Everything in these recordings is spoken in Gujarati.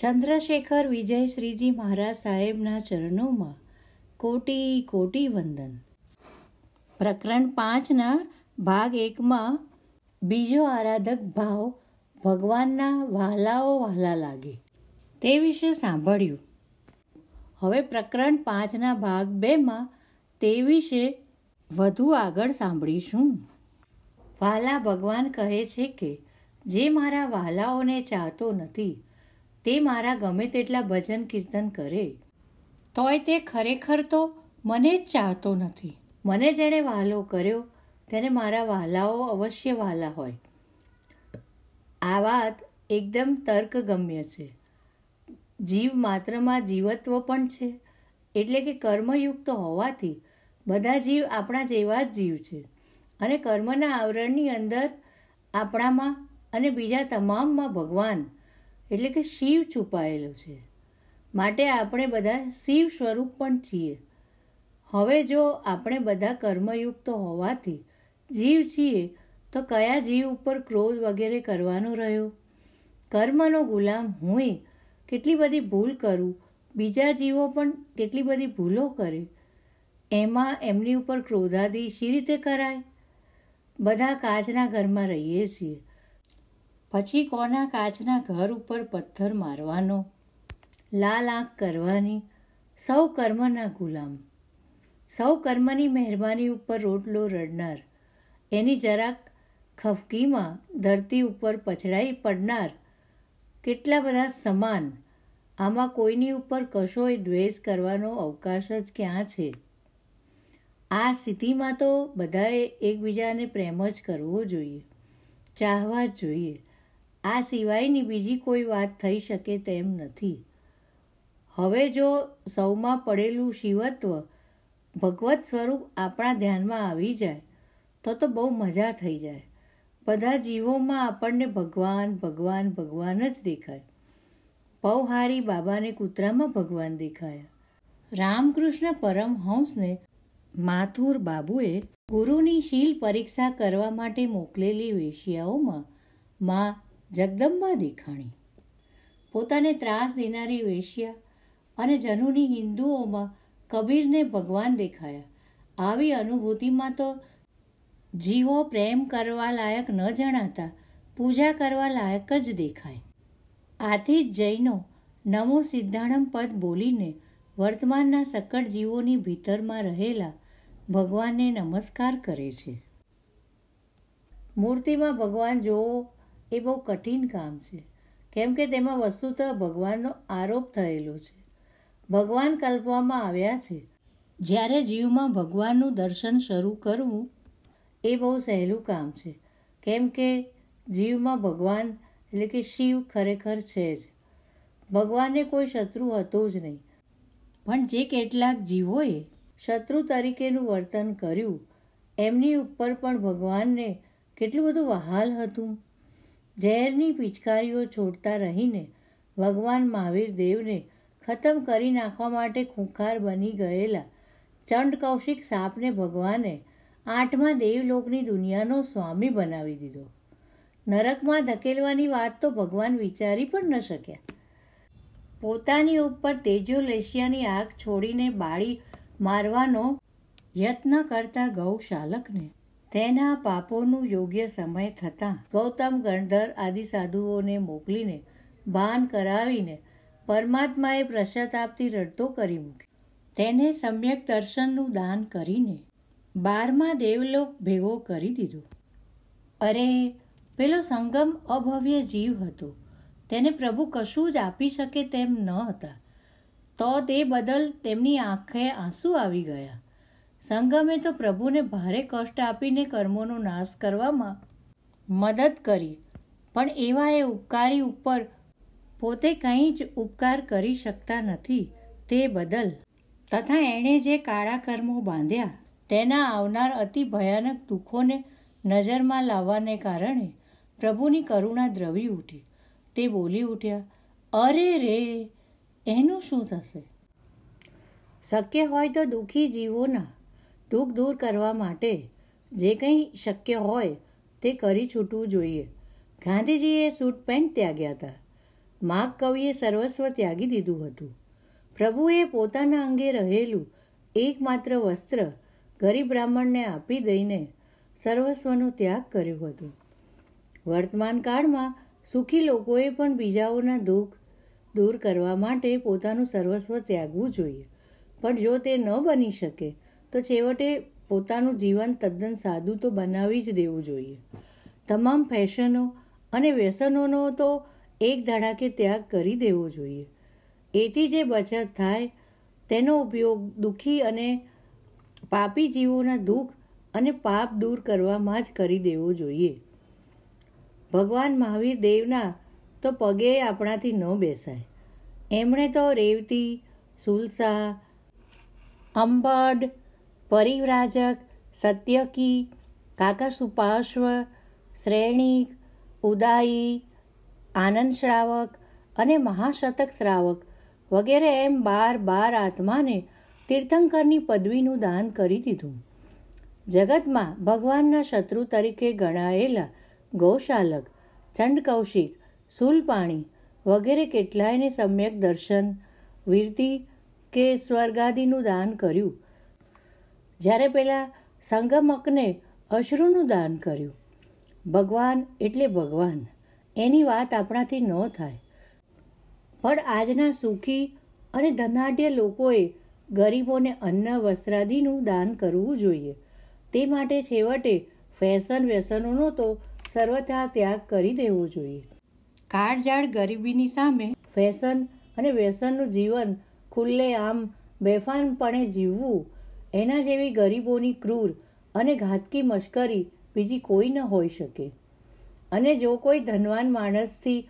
ચંદ્રશેખર વિજય શ્રીજી મહારાજ સાહેબના ચરણોમાં કોટી કોટી વંદન. પ્રકરણ પાંચના ભાગ એકમાં બીજો આરાધક ભાવ ભગવાનના વહાલાઓ વહાલા લાગે તે વિશે સાંભળ્યું. હવે પ્રકરણ પાંચના ભાગ બેમાં તે વિશે વધુ આગળ સાંભળીશું. વાલા ભગવાન કહે છે કે, જે મારા વાલાઓને ચાહતો નથી તે મારા ગમે તેટલા ભજન કીર્તન કરે. તોય તે ખરેખર તો મને જ ચાહતો નથી. મને જેણે વહાલો કર્યો, તેને મારા વહાલાઓ અવશ્ય વહાલા હોય. આ વાત એકદમ તર્કગમ્ય છે. જીવ માત્રમાં જીવત્વ પણ છે. એટલે કે કર્મયુક્ત હોવાથી બધા જીવ આપણા જેવા જ જીવ છે. અને કર્મના આવરણની અંદર આપણામાં અને બીજા તમામમાં ભગવાન એટલે કે શિવ છુપાયેલો છે. માટે આપણે બધા શિવ સ્વરૂપ પણ છીએ. હવે જો આપણે બધા કર્મયુક્ત હોવાથી જીવ છીએ, તો કયા જીવ ઉપર ક્રોધ વગેરે કરવાનો રહ્યો? કર્મનો ગુલામ હું કેટલી બધી ભૂલ કરું? બીજા જીવો પણ કેટલી બધી ભૂલો કરે? એમાં એમની ઉપર ક્રોધાદી શી રીતે કરાય? બધા કાચના ઘરમાં રહીએ છીએ. પછી કોના કાચના ઘર ઉપર પથ્થર મારવાનો? લાલ આંખ કરવાની? સૌ કર્મના ગુલામ. સૌ કર્મની મહેરબાની ઉપર રોટલો રડનાર. એની જરાક ખફકીમાં ધરતી ઉપર પછડાઈ પડનાર. કેટલા બધા સમાન. આમાં કોઈની ઉપર કશોય દ્વેષ કરવાનો અવકાશ જ ક્યાં છે? આ સ્થિતિમાં તો બધાએ એકબીજાને પ્રેમ જ કરવો જોઈએ. ચાહવા જ જોઈએ. આ સિવાયની બીજી કોઈ વાત થઈ શકે તેમ નથી. હવે જો સૌમાં પડેલું શિવત્વ ભગવત સ્વરૂપ આપણા ધ્યાનમાં આવી જાય, તો તો બહુ મજા થઈ જાય. બધા જીવોમાં આપણને ભગવાન ભગવાન ભગવાન જ દેખાય. પૌહારી બાબાને કૂતરામાં ભગવાન દેખાયા. રામકૃષ્ણ પરમહંસને માથુર બાબુએ ગુરુની શીલ પરીક્ષા કરવા માટે મોકલેલી વેશિયાઓમાં માં જગદંબા દેખાણી. પોતાને ત્રાસ દેનારી વેશ્યા અને જનુની હિન્દુઓમાં કબીરને ભગવાન દેખાયા. આવી અનુભૂતિમાં તો જીવો પ્રેમ કરવા લાયક ન જણાતા પૂજા કરવા લાયક જ દેખાય. આથી જ જૈનો નમો સિદ્ધાણમ પદ બોલીને વર્તમાનના સકળ જીવોની ભીતરમાં રહેલા ભગવાનને નમસ્કાર કરે છે. મૂર્તિમાં ભગવાન જોવો એ બહુ કઠિન કામ છે. કેમ કે તેમાં વસ્તુતઃ ભગવાનનો આરોપ થયેલો છે. ભગવાન કલ્પવામાં આવ્યા છે, જ્યારે જીવમાં ભગવાનનું દર્શન શરૂ કરવું, એ બહુ સહેલું કામ છે. કેમ કે જીવમાં ભગવાન એટલે કે શિવ ખરેખર છે જ. ભગવાનને કોઈ શત્રુ હતો જ નહીં. પણ જે કેટલાક જીવોએ શત્રુ તરીકેનું વર્તન કર્યું, એમની ઉપર પણ ભગવાનને કેટલું બધું વહાલ હતું. ઝેરની પિચકારીઓ છોડતા રહીને ભગવાન મહાવીર દેવને ખતમ કરી નાખવા માટે ખૂંખાર બની ગયેલા ચંડ કૌશિક સાપને ભગવાને આઠમા દેવલોકની દુનિયાનો સ્વામી બનાવી દીધો. નરકમાં ધકેલવાની વાત તો ભગવાન વિચારી પણ ન શક્યા. પોતાની ઉપર તેજોલેશિયાની આગ છોડીને બાળી મારવાનો યત્ન કરતા ગૌશાલકને તેના પાપોનું યોગ્ય સમય થતાં ગૌતમ ગણધર આદિ સાધુઓને મોકલીને ભાન કરાવીને પરમાત્માએ પશ્ચાતાપથી રડતો કરી મૂક્યો. તેને સમ્યક દર્શનનું દાન કરીને બારમા દેવલોક ભેગો કરી દીધો. અરે, પેલો સંગમ અભવ્ય જીવ હતો. તેને પ્રભુ કશું જ આપી શકે તેમ ન હતા. તો તે બદલ તેમની આંખે આંસુ આવી ગયા. સંગમે તો પ્રભુને ભારે કષ્ટ આપીને કર્મોનો નાશ કરવામાં મદદ કરી. પણ એવા એ ઉપકારી ઉપર પોતે કંઈ જ ઉપકાર કરી શકતા નથી તે બદલ. તથા એણે જે કાળા કર્મો બાંધ્યા, તેના આવનાર અતિ ભયાનક દુઃખોને નજરમાં લાવવાને કારણે પ્રભુની કરુણા દ્રવી ઉઠી. તે બોલી ઉઠ્યા, અરે રે, એનું શું થશે? શક્ય હોય તો દુઃખી જીવોના દુઃખ દૂર કરવા માટે જે કંઈ શક્ય હોય તે કરી છૂટવું જોઈએ. ગાંધીજીએ સૂટ પેન્ટ ત્યાગ્યા હતા. માગ કવિએ સર્વસ્વ ત્યાગી દીધું હતું. પ્રભુએ પોતાના અંગે રહેલું એકમાત્ર વસ્ત્ર ગરીબ બ્રાહ્મણને આપી દઈને સર્વસ્વનો ત્યાગ કર્યો હતો. વર્તમાન કાળમાં સુખી લોકોએ પણ બીજાઓના દુઃખ દૂર કરવા માટે પોતાનું સર્વસ્વ ત્યાગવું જોઈએ. પણ જો તે ન બની શકે તો છેવટે પોતાનું જીવન તદ્દન સાદું તો બનાવી જ દેવું જોઈએ. તમામ ફેશનો અને વ્યસનોનો તો એક ધડાકે ત્યાગ કરી દેવો જોઈએ. એથી જે બચત થાય, તેનો ઉપયોગ દુઃખી અને પાપી જીવોના દુઃખ અને પાપ દૂર કરવામાં જ કરી દેવો જોઈએ. ભગવાન મહાવીર દેવના તો પગે આપણાથી ન બેસાય. એમણે તો રેવતી, સુલસા, અંબડ પરિવ્રાજક, સત્યકી, કાકસુપાશ્વ, શ્રેણિક ઉદાયી આનંદ શ્રાવક અને મહાશતક શ્રાવક વગેરે એમ બાર બાર આત્માને તીર્થંકરની પદવીનું દાન કરી દીધું. જગતમાં ભગવાનના શત્રુ તરીકે ગણાયેલા ગૌશાલક ચંડ સુલપાણી વગેરે કેટલાયને સમ્યક દર્શન, વીરતી કે સ્વર્ગાદિનું દાન કર્યું. જ્યારે પેલા સંગમકને અશ્રુનું દાન કર્યું. ભગવાન એટલે ભગવાન. એની વાત આપણાથી ન થાય. પણ આજના સુખી અને ધનાઢ્ય લોકોએ ગરીબોને અન્ન વસ્ત્રાદીનું દાન કરવું જોઈએ. તે માટે છેવટે ફેશન વ્યસનોનો તો સર્વથા ત્યાગ કરી દેવો જોઈએ. કાળજાળ ગરીબીની સામે ફેશન અને વ્યસનનું જીવન ખુલ્લે આમ બેફાનપણે જીવવું એના જેવી ગરીબોની ક્રૂર અને ઘાતકી મશ્કરી બીજી કોઈ ન હોઈ શકે. અને જો કોઈ ધનવાન માણસથી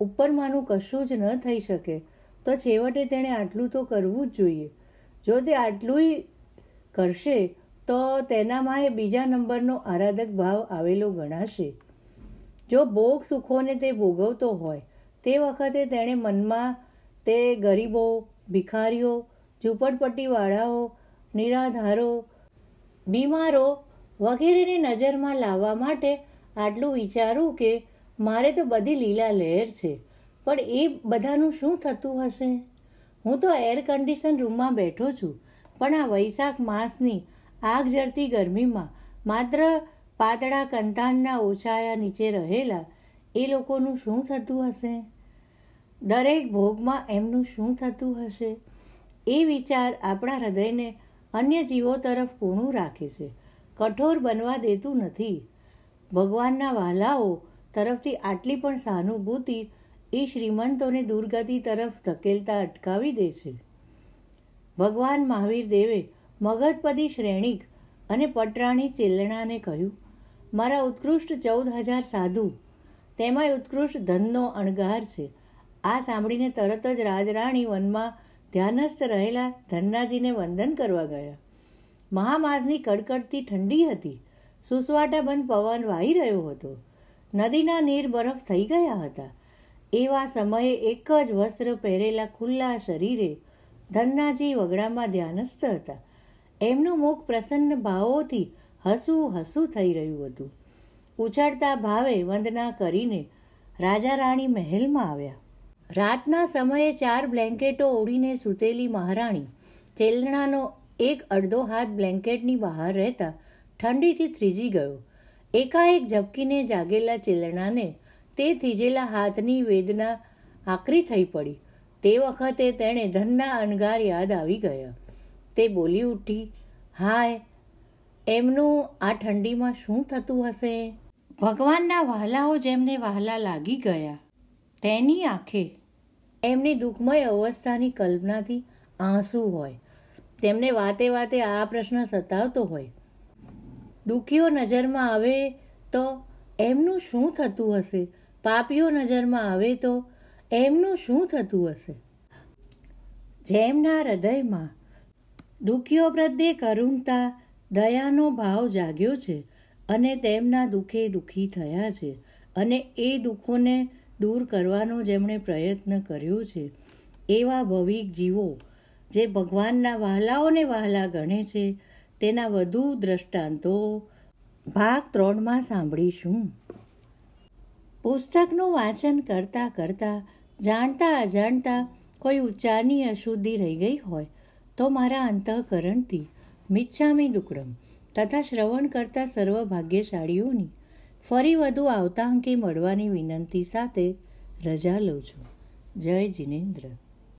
ઉપરમાંનું કશું જ ન થઈ શકે, તો છેવટે તેણે આટલું તો કરવું જ જોઈએ. જો તે આટલું કરશે, તો તેનામાં એ બીજા નંબરનો આરાધક ભાવ આવેલો ગણાશે. જો ભોગ સુખોને તે ભોગવતો હોય, તે વખતે તેણે મનમાં તે ગરીબો, ભિખારીઓ, ઝૂંપડપટ્ટીવાળાઓ નિરાધારો, બીમારો વગેરેને નજરમાં લાવવા માટે આટલું વિચારું કે મારે તો બધી લીલા લહેર છે. પણ એ બધાનું શું થતું હશે? હું તો એર કન્ડિશન રૂમમાં બેઠો છું, પણ આ વૈશાખ માસની આગ જરતી ગરમીમાં માત્ર પાતળા કંતાનના ઓછાયા નીચે રહેલા એ લોકોનું શું થતું હશે? દરેક ભોગમાં એમનું શું થતું હશે? એ વિચાર આપણા હૃદયને અન્ય જીવો તરફ કૂણું રાખે છે. કઠોર બનવા દેતું નથી. ભગવાનના વાલાઓ તરફથી આટલી પણ સહાનુભૂતિ એ શ્રીમંતોને દુર્ગતિ તરફ ધકેલતા અટકાવી દે છે. ભગવાન મહાવીર દેવે મગધપદી શ્રેણિક અને પટરાણી ચેલણાને કહ્યું, મારા ઉત્કૃષ્ટ ચૌદ હજાર સાધુ, તેમાંય ઉત્કૃષ્ટ ધનનો અણગાર છે. આ સાંભળીને તરત જ રાજરાણી વનમાં ધ્યાનસ્થ રહેલા ધન્નાજીને વંદન કરવા ગયા. મહામાસની કડકડતી ઠંડી હતી. સુસવાટા બંધ પવન વાહી રહ્યો હતો. નદીના નીર બરફ થઈ ગયા હતા. એવા સમયે એક જ વસ્ત્ર પહેરેલા ખુલ્લા શરીરે ધન્નાજી વગડામાં ધ્યાનસ્થ હતા. એમનું મુખ પ્રસન્ન ભાવોથી હસું હસું થઈ રહ્યું હતું. ઉછળતા ભાવે વંદના કરીને રાજા રાણી મહેલમાં આવ્યા. રાતના સમયે ચાર બ્લેન્કેટો ઓઢીને સૂતેલી મહારાણી. ચેલણાનો એક અડધો હાથ બ્લેન્કેટની બહાર રહેતા ઠંડીથી થ્રીજી ગયો. એકાએક ઝબકીને જાગેલા ચેલણાને તે થીજેલા હાથની વેદના આકરી થઈ પડી. તે વખતે તેણે ધનના અણગાર યાદ આવી ગયા. તે બોલી ઉઠી, હાય, એમનું આ ઠંડીમાં શું થતું હશે? ભગવાનના વહાલાઓ જેમને વહાલા લાગી ગયા, તેની આંખે એમની દુઃખમય અવસ્થાની કલ્પનાથી આંસુ હોય. તેમને વાતે વાતે આ પ્રશ્ન સતાવતો હોય. દુઃખીઓ નજરમાં આવે તો એમનું શું થતું હશે? પાપીઓ નજરમાં આવે તો એમનું શું થતું હશે? જેમના હૃદયમાં દુઃખીઓ પ્રત્યે કરુણતા, દયાનો ભાવ જાગ્યો છે અને તેમના દુઃખે દુઃખી થયા છે અને એ દુઃખોને દૂર કરવાનો જેમણે પ્રયત્ન કર્યો છે. એવા ભવિક જીવો જે ભગવાનના વહાલાઓને વહાલા ગણે છે, તેના વધુ દ્રષ્ટાંતો ભાગ ત્રણમાં સાંભળીશું. પુસ્તકનું વાંચન કરતાં કરતાં, જાણતા અજાણતા કોઈ ઉચ્ચારની અશુદ્ધિ રહી ગઈ હોય, તો મારા અંતઃકરણથી મિચ્છામી દુકડમ તથા શ્રવણ કરતા સર્વ ભાગ્યશાળીઓની ફરી વધુ આવતા અંકે મળવાની વિનંતી સાથે રજા લઉં છું. જય જિનેન્દ્ર.